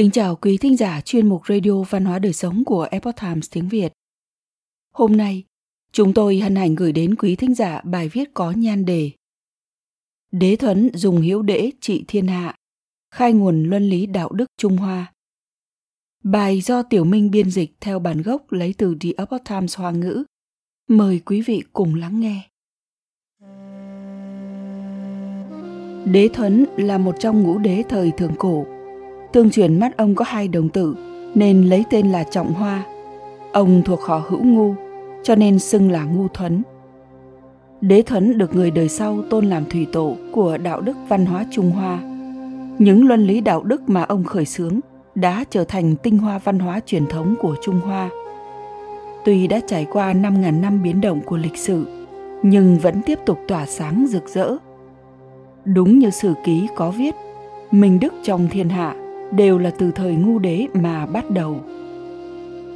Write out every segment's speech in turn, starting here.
Kính chào quý thính giả chuyên mục Radio Văn hóa Đời Sống của Epoch Times tiếng Việt. Hôm nay, chúng tôi hân hạnh gửi đến quý thính giả bài viết có nhan đề Đế Thuấn dùng hiếu đễ trị thiên hạ, khai nguồn luân lý đạo đức Trung Hoa. Bài do Tiểu Minh biên dịch theo bản gốc lấy từ The Epoch Times Hoa ngữ. Mời quý vị cùng lắng nghe. Đế Thuấn là một trong ngũ đế thời thượng cổ Tương truyền mắt ông có hai đồng tử nên lấy tên là Trọng Hoa. Ông thuộc họ hữu ngu cho nên xưng là ngu thuấn. Đế Thuấn được người đời sau tôn làm thủy tổ của đạo đức văn hóa Trung Hoa. Những luân lý đạo đức mà ông khởi xướng đã trở thành tinh hoa văn hóa truyền thống của Trung Hoa. Tuy đã trải qua 5.000 năm biến động của lịch sử, nhưng vẫn tiếp tục tỏa sáng rực rỡ. Đúng như sử ký có viết, Minh Đức trong thiên hạ đều là từ thời ngu đế mà bắt đầu.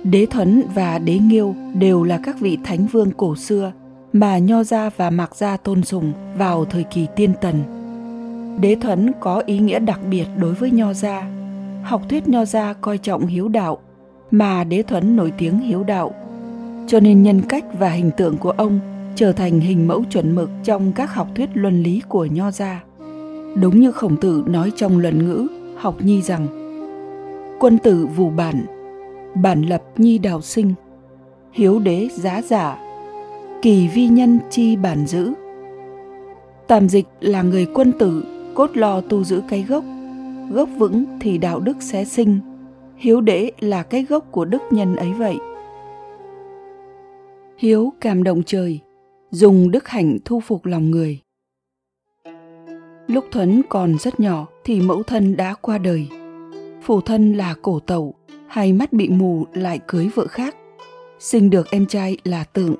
Đế Thuấn và Đế Nghiêu đều là các vị thánh vương cổ xưa mà Nho Gia và Mạc Gia tôn sùng vào thời kỳ tiên tần. Đế Thuấn có ý nghĩa đặc biệt đối với Nho Gia. Học thuyết Nho Gia coi trọng hiếu đạo, mà Đế Thuấn nổi tiếng hiếu đạo. Cho nên nhân cách và hình tượng của ông trở thành hình mẫu chuẩn mực trong các học thuyết luân lý của Nho Gia. Đúng như Khổng Tử nói trong luận ngữ học nhi rằng, quân tử vù bản bản lập nhi đào sinh, hiếu đế giá giả, kỳ vi nhân chi bản giữ. Tạm dịch là người quân tử, cốt lo tu giữ cái gốc gốc vững thì đạo đức sẽ sinh, hiếu đế là cái gốc của đức nhân ấy vậy. Hiếu cảm động trời, dùng đức hạnh thu phục lòng người. Lúc Thuấn còn rất nhỏ thì mẫu thân đã qua đời. Phụ thân là cổ tẩu, hai mắt bị mù lại cưới vợ khác. Sinh được em trai là tượng.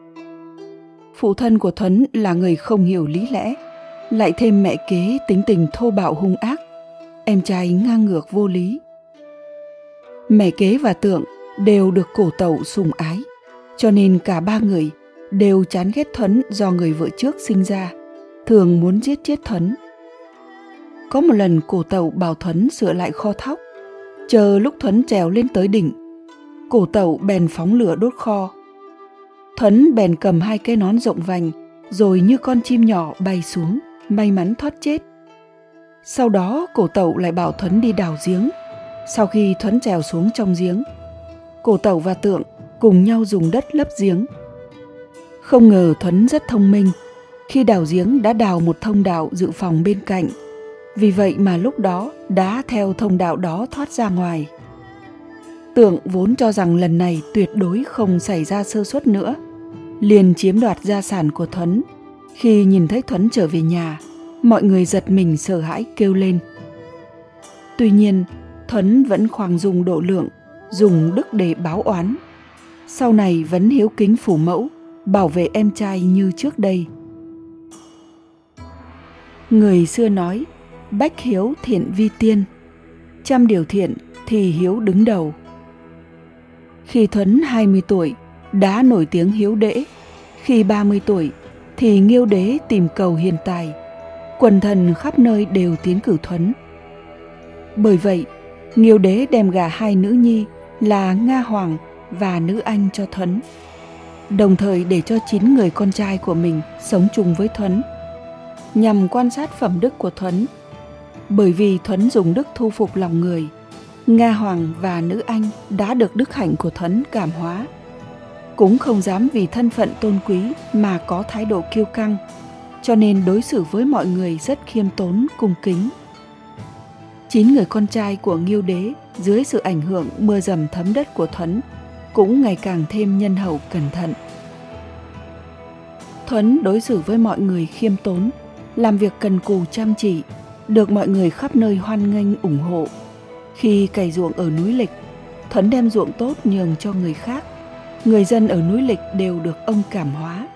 Phụ thân của Thuấn là người không hiểu lý lẽ, lại thêm mẹ kế tính tình thô bạo hung ác, em trai ngang ngược vô lý. Mẹ kế và tượng đều được cổ tẩu sùng ái, cho nên cả ba người đều chán ghét Thuấn do người vợ trước sinh ra, thường muốn giết chết Thuấn có một lần cổ tẩu bảo Thuấn sửa lại kho thóc. Chờ lúc Thuấn trèo lên tới đỉnh, cổ tẩu bèn phóng lửa đốt kho. Thuấn bèn cầm hai cây nón rộng vành, rồi như con chim nhỏ bay xuống, may mắn thoát chết. Sau đó cổ tẩu lại bảo Thuấn đi đào giếng. Sau khi Thuấn trèo xuống trong giếng, cổ tẩu và tượng cùng nhau dùng đất lấp giếng. Không ngờ Thuấn rất thông minh, khi đào giếng đã đào một thông đạo dự phòng bên cạnh vì vậy mà lúc đó đã theo thông đạo đó thoát ra ngoài. Tượng vốn cho rằng lần này tuyệt đối không xảy ra sơ suất nữa, liền chiếm đoạt gia sản của thuấn. Khi nhìn thấy thuấn trở về nhà, mọi người giật mình sợ hãi kêu lên. Tuy nhiên, thuấn vẫn khoang dùng độ lượng, dùng đức để báo oán. Sau này vẫn hiếu kính phủ mẫu, bảo vệ em trai như trước đây. Người xưa nói bách hiếu thiện vi tiên. Trăm điều thiện thì hiếu đứng đầu. Khi Thuấn 20 tuổi, đã nổi tiếng hiếu đễ khi 30 tuổi, thì Nghiêu đế tìm cầu hiền tài. Quần thần khắp nơi đều tiến cử Thuấn. Bởi vậy, Nghiêu đế đem gả hai nữ nhi là Nga Hoàng và nữ Anh cho Thuấn. Đồng thời để cho chín người con trai của mình sống chung với Thuấn. Nhằm quan sát phẩm đức của Thuấn bởi vì Thuấn dùng đức thu phục lòng người. Nga Hoàng và nữ Anh đã được đức hạnh của Thuấn cảm hóa. Cũng không dám vì thân phận tôn quý mà có thái độ kiêu căng, cho nên đối xử với mọi người rất khiêm tốn, cung kính. Chín người con trai của Nghiêu Đế dưới sự ảnh hưởng mưa dầm thấm đất của Thuấn cũng ngày càng thêm nhân hậu cẩn thận. Thuấn đối xử với mọi người khiêm tốn, làm việc cần cù chăm chỉ, được mọi người khắp nơi hoan nghênh ủng hộ. Khi cày ruộng ở núi Lịch, Thuấn đem ruộng tốt nhường cho người khác. Người dân ở núi Lịch đều được ông cảm hóa.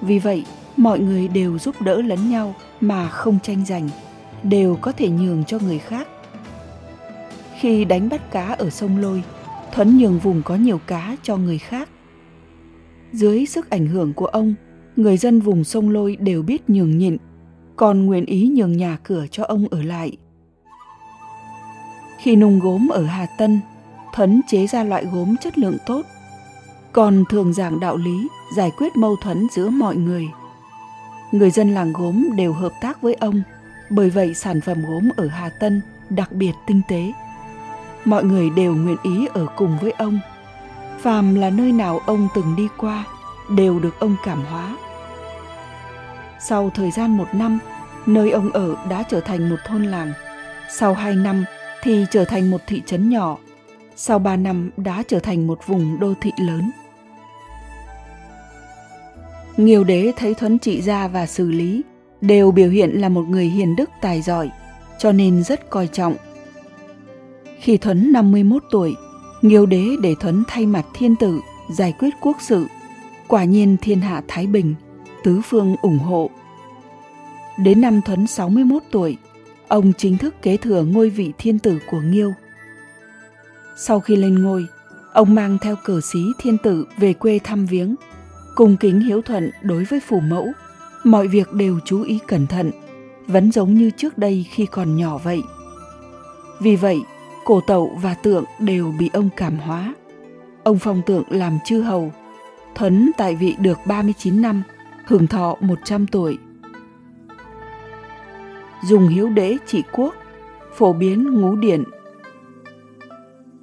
Vì vậy, mọi người đều giúp đỡ lẫn nhau mà không tranh giành, đều có thể nhường cho người khác. Khi đánh bắt cá ở sông Lôi, Thuấn nhường vùng có nhiều cá cho người khác. Dưới sức ảnh hưởng của ông, người dân vùng sông Lôi đều biết nhường nhịn, còn nguyện ý nhường nhà cửa cho ông ở lại. Khi nung gốm ở Hà Tân, Thuấn chế ra loại gốm chất lượng tốt, còn thường giảng đạo lý, giải quyết mâu thuẫn giữa mọi người. Người dân làng gốm đều hợp tác với ông, bởi vậy sản phẩm gốm ở Hà Tân đặc biệt tinh tế. Mọi người đều nguyện ý ở cùng với ông. Phàm là nơi nào ông từng đi qua, đều được ông cảm hóa. Sau thời gian một năm, nơi ông ở đã trở thành một thôn làng. Sau hai năm thì trở thành một thị trấn nhỏ. Sau ba năm đã trở thành một vùng đô thị lớn. Nghiêu đế thấy Thuấn trị gia và xử lý đều biểu hiện là một người hiền đức tài giỏi, cho nên rất coi trọng. Khi Thuấn 51 tuổi, Nghiêu đế để Thuấn thay mặt thiên tử giải quyết quốc sự. Quả nhiên thiên hạ Thái Bình, tứ phương ủng hộ. Đến năm Thuấn 61 tuổi, ông chính thức kế thừa ngôi vị thiên tử của Nghiêu. Sau khi lên ngôi, ông mang theo cờ xí thiên tử về quê thăm viếng, cung kính hiếu thuận đối với phủ mẫu, mọi việc đều chú ý cẩn thận, vẫn giống như trước đây khi còn nhỏ vậy. Vì vậy, cổ tẩu và tượng đều bị ông cảm hóa. Ông phong tượng làm chư hầu, thuấn tại vị được 39 năm, hưởng thọ 100 tuổi. Dùng hiếu đế trị quốc, phổ biến ngũ điển.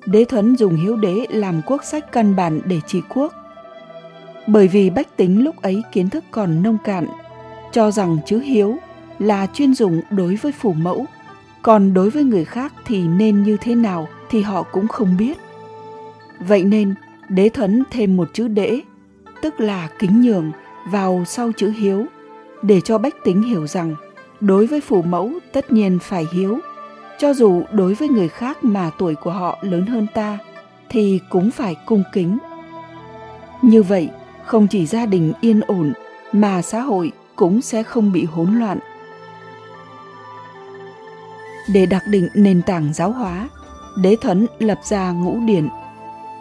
Đế thuấn dùng hiếu đế làm quốc sách căn bản để trị quốc. Bởi vì bách tính lúc ấy kiến thức còn nông cạn, cho rằng chữ hiếu là chuyên dùng đối với phủ mẫu còn đối với người khác thì nên như thế nào thì họ cũng không biết vậy nên đế thuấn thêm một chữ đễ tức là kính nhường vào sau chữ hiếu để cho bách tính hiểu rằng đối với phủ mẫu tất nhiên phải hiếu. Cho dù đối với người khác mà tuổi của họ lớn hơn ta thì cũng phải cung kính. Như vậy không chỉ gia đình yên ổn mà xã hội cũng sẽ không bị hỗn loạn. Để đặc định nền tảng giáo hóa, Đế Thuấn lập ra ngũ điển,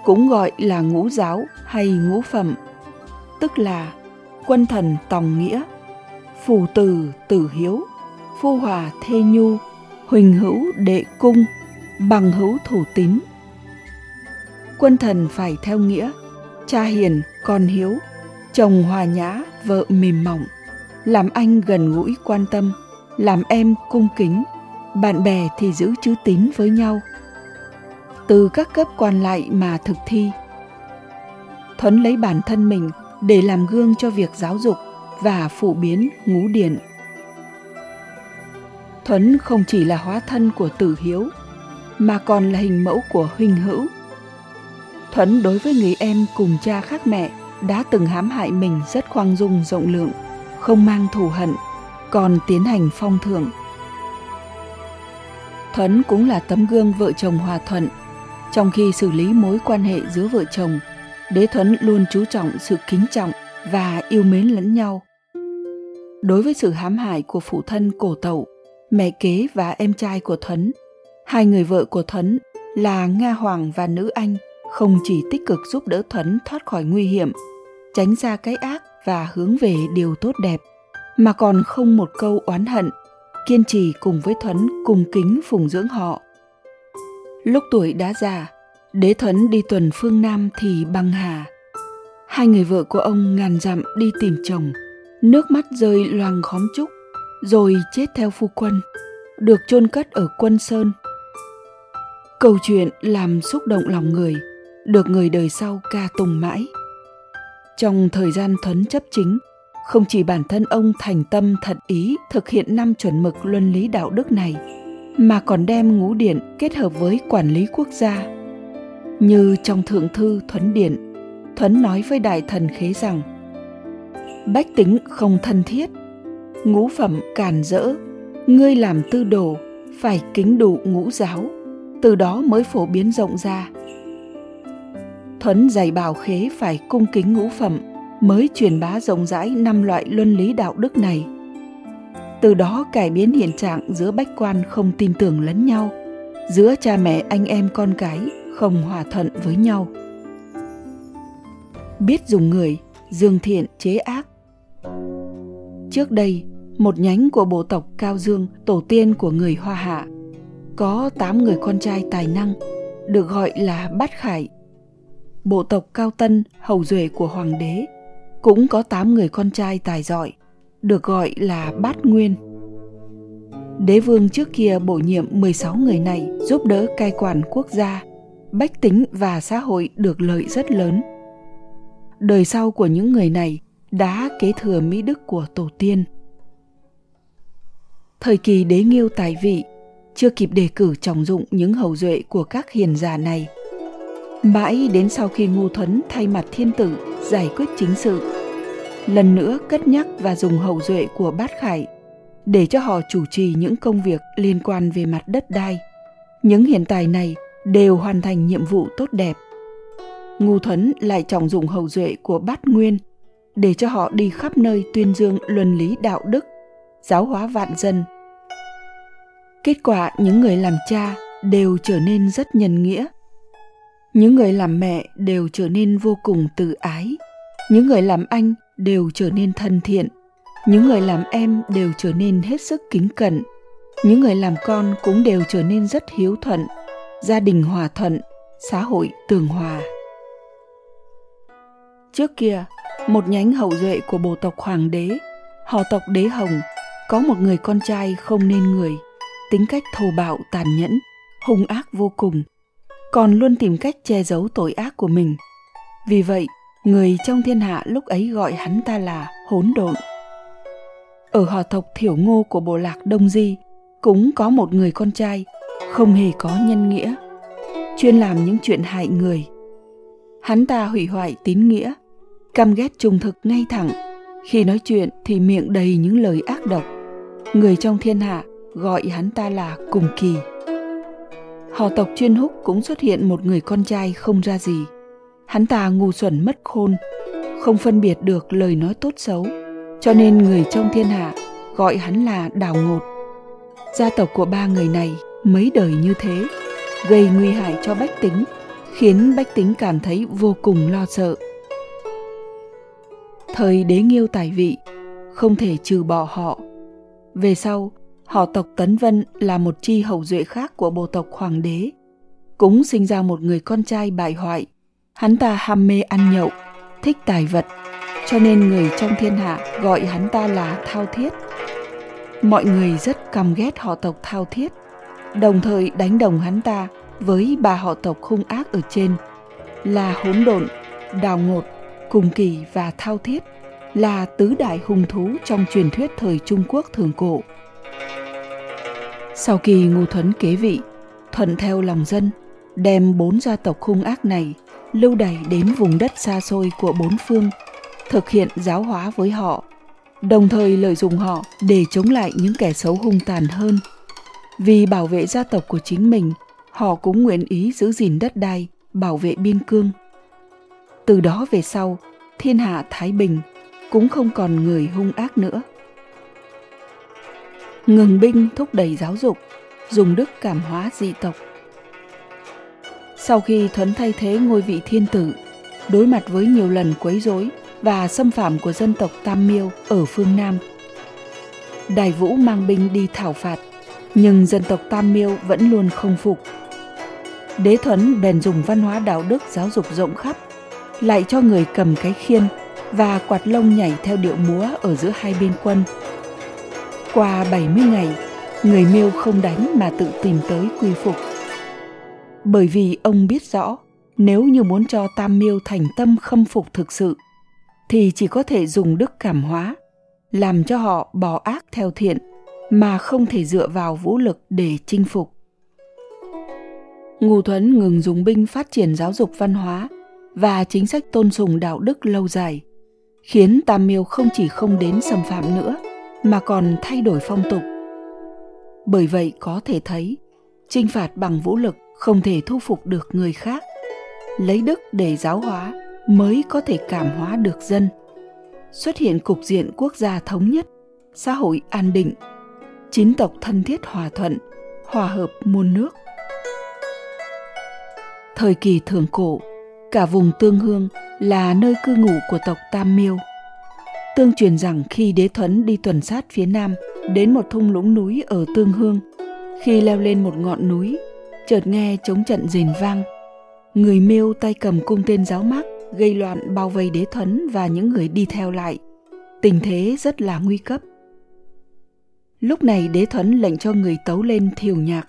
cũng gọi là ngũ giáo hay ngũ phẩm, tức là quân thần tòng nghĩa, phù từ tử hiếu, phu hòa thê nhu, huỳnh hữu đệ cung, bằng hữu thủ tín. Quân thần phải theo nghĩa, cha hiền, con hiếu, chồng hòa nhã, vợ mềm mỏng, làm anh gần gũi quan tâm, làm em cung kính, bạn bè thì giữ chữ tín với nhau từ các cấp quan lại mà thực thi thuấn lấy bản thân mình để làm gương cho việc giáo dục và phổ biến ngũ điển thuấn không chỉ là hóa thân của tử hiếu mà còn là hình mẫu của huynh hữu thuấn đối với người em cùng cha khác mẹ đã từng hãm hại mình rất khoan dung rộng lượng không mang thù hận còn tiến hành phong thưởng Thuấn cũng là tấm gương vợ chồng hòa thuận. Trong khi xử lý mối quan hệ giữa vợ chồng, Đế Thuấn luôn chú trọng sự kính trọng và yêu mến lẫn nhau. Đối với sự hãm hại của phụ thân cổ tẩu, mẹ kế và em trai của Thuấn, hai người vợ của Thuấn là Nga Hoàng và Nữ Anh không chỉ tích cực giúp đỡ Thuấn thoát khỏi nguy hiểm, tránh ra cái ác và hướng về điều tốt đẹp, mà còn không một câu oán hận kiên trì cùng với Thuấn cùng kính phụng dưỡng họ. Lúc tuổi đã già, đế Thuấn đi tuần phương Nam thì băng hà. Hai người vợ của ông ngàn dặm đi tìm chồng, nước mắt rơi loang khóm trúc, rồi chết theo phu quân, được chôn cất ở quân sơn. Câu chuyện làm xúc động lòng người, được người đời sau ca tùng mãi. Trong thời gian Thuấn chấp chính, không chỉ bản thân ông thành tâm thật ý thực hiện năm chuẩn mực luân lý đạo đức này, mà còn đem ngũ điển kết hợp với quản lý quốc gia. Như trong thượng thư Thuấn Điện, Thuấn nói với đại thần khế rằng Bách tính không thân thiết, ngũ phẩm càn rỡ, ngươi làm tư đồ, phải kính đủ ngũ giáo, từ đó mới phổ biến rộng ra. Thuấn dạy bảo khế phải cung kính ngũ phẩm mới truyền bá rộng rãi năm loại luân lý đạo đức này. Từ đó cải biến hiện trạng giữa bách quan không tin tưởng lẫn nhau, giữa cha mẹ anh em con cái không hòa thuận với nhau. Biết dùng người, dương thiện chế ác. Trước đây, một nhánh của bộ tộc Cao Dương, tổ tiên của người Hoa Hạ, có 8 người con trai tài năng, được gọi là Bát Khải. Bộ tộc Cao Tân, hầu duệ của hoàng đế, cũng có 8 người con trai tài giỏi, được gọi là Bát Nguyên. Đế vương trước kia bổ nhiệm 16 người này giúp đỡ cai quản quốc gia, bách tính và xã hội được lợi rất lớn. Đời sau của những người này đã kế thừa mỹ đức của tổ tiên. Thời kỳ đế nghiêu tài vị, chưa kịp đề cử trọng dụng những hầu duệ của các hiền giả này. Mãi đến sau khi Ngu Thuấn thay mặt thiên tử giải quyết chính sự, lần nữa cất nhắc và dùng hậu duệ của Bát Khải để cho họ chủ trì những công việc liên quan về mặt đất đai. Những hiện tài này đều hoàn thành nhiệm vụ tốt đẹp. Ngu Thuấn lại trọng dụng hậu duệ của Bát Nguyên để cho họ đi khắp nơi tuyên dương luân lý đạo đức, giáo hóa vạn dân. Kết quả những người làm cha đều trở nên rất nhân nghĩa. Những người làm mẹ đều trở nên vô cùng tự ái. Những người làm anh đều trở nên thân thiện những người làm em đều trở nên hết sức kính cẩn những người làm con cũng đều trở nên rất hiếu thuận gia đình hòa thuận, xã hội tường hòa. Trước kia, một nhánh hậu duệ của bộ tộc hoàng đế, họ tộc đế hồng, có một người con trai không nên người, tính cách thô bạo, tàn nhẫn, hung ác vô cùng, còn luôn tìm cách che giấu tội ác của mình. Vì vậy, người trong thiên hạ lúc ấy gọi hắn ta là hỗn độn. Ở họ tộc thiểu ngô của bộ lạc đông di, cũng có một người con trai không hề có nhân nghĩa, chuyên làm những chuyện hại người. Hắn ta hủy hoại tín nghĩa, căm ghét trung thực ngay thẳng. Khi nói chuyện thì miệng đầy những lời ác độc. Người trong thiên hạ gọi hắn ta là cùng kỳ. Họ tộc chuyên húc cũng xuất hiện một người con trai không ra gì. Hắn ta ngu xuẩn mất khôn, không phân biệt được lời nói tốt xấu. Cho nên người trong thiên hạ gọi hắn là đào ngột. Gia tộc của ba người này mấy đời như thế gây nguy hại cho bách tính khiến bách tính cảm thấy vô cùng lo sợ. Thời đế nghiêu tài vị không thể trừ bỏ họ. Về sau họ tộc tấn vân là một chi hậu duệ khác của bộ tộc hoàng đế cũng sinh ra một người con trai bại hoại. Hắn ta ham mê ăn nhậu, thích tài vật, cho nên người trong thiên hạ gọi hắn ta là Thao Thiết. Mọi người rất căm ghét họ tộc Thao Thiết, đồng thời đánh đồng hắn ta với ba họ tộc hung ác ở trên là hỗn độn, đào ngột, cùng kỳ và thao thiết là tứ đại hung thú trong truyền thuyết thời Trung Quốc thường cổ. Sau khi Ngô Thuấn kế vị, thuận theo lòng dân, đem bốn gia tộc hung ác này lưu đày đến vùng đất xa xôi của bốn phương, thực hiện giáo hóa với họ, đồng thời lợi dụng họ để chống lại những kẻ xấu hung tàn hơn. Vì bảo vệ gia tộc của chính mình, họ cũng nguyện ý giữ gìn đất đai, bảo vệ biên cương. Từ đó về sau, thiên hạ thái bình, cũng không còn người hung ác nữa. Ngừng binh thúc đẩy giáo dục, dùng đức cảm hóa dị tộc – sau khi Thuấn thay thế ngôi vị thiên tử, đối mặt với nhiều lần quấy rối và xâm phạm của dân tộc Tam Miêu ở phương Nam. Đài Vũ mang binh đi thảo phạt, nhưng dân tộc Tam Miêu vẫn luôn không phục. Đế Thuấn bèn dùng văn hóa đạo đức giáo dục rộng khắp, lại cho người cầm cái khiên và quạt lông nhảy theo điệu múa ở giữa hai bên quân. Qua 70 ngày, người Miêu không đánh mà tự tìm tới quy phục bởi vì ông biết rõ nếu như muốn cho tam miêu thành tâm khâm phục thực sự thì chỉ có thể dùng đức cảm hóa làm cho họ bỏ ác theo thiện mà không thể dựa vào vũ lực để chinh phục. Ngô thuấn ngừng dùng binh phát triển giáo dục văn hóa và chính sách tôn sùng đạo đức lâu dài, khiến tam miêu không chỉ không đến xâm phạm nữa, mà còn thay đổi phong tục. Bởi vậy có thể thấy, chinh phạt bằng vũ lực không thể thu phục được người khác. Lấy đức để giáo hóa mới có thể cảm hóa được dân. Xuất hiện cục diện quốc gia thống nhất, xã hội an định chín tộc thân thiết hòa thuận hòa hợp muôn nước thời kỳ thượng cổ cả vùng tương hương là nơi cư ngụ của tộc tam miêu tương truyền rằng khi đế thuấn đi tuần sát phía nam đến một thung lũng núi ở tương hương Khi leo lên một ngọn núi, chợt nghe chống trận rền vang. Người miêu tay cầm cung tên giáo mác gây loạn bao vây đế thuấn và những người đi theo lại. Tình thế rất là nguy cấp. Lúc này đế thuấn lệnh cho người tấu lên thiều nhạc.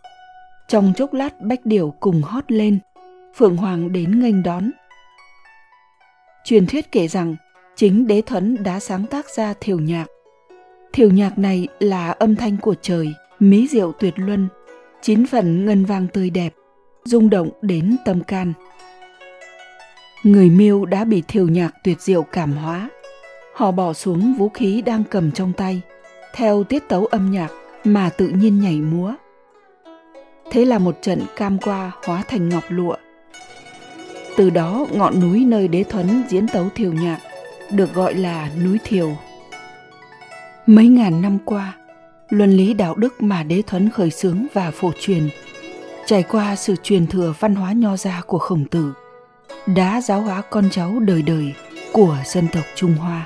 Trong chốc lát bách điểu cùng hót lên, Phượng Hoàng đến nghênh đón. Truyền thuyết kể rằng chính đế thuấn đã sáng tác ra thiều nhạc. Thiều nhạc này là âm thanh của trời, mỹ diệu tuyệt luân, chín phần ngân vang tươi đẹp, rung động đến tâm can. Người miêu đã bị thiều nhạc tuyệt diệu cảm hóa. Họ bỏ xuống vũ khí đang cầm trong tay, theo tiết tấu âm nhạc mà tự nhiên nhảy múa. Thế là một trận cam qua hóa thành ngọc lụa. Từ đó ngọn núi nơi đế thuấn diễn tấu thiều nhạc được gọi là núi thiều. Mấy ngàn năm qua, luân lý đạo đức mà đế thuấn khởi xướng và phổ truyền trải qua sự truyền thừa văn hóa nho gia của khổng tử đã giáo hóa con cháu đời đời của dân tộc trung hoa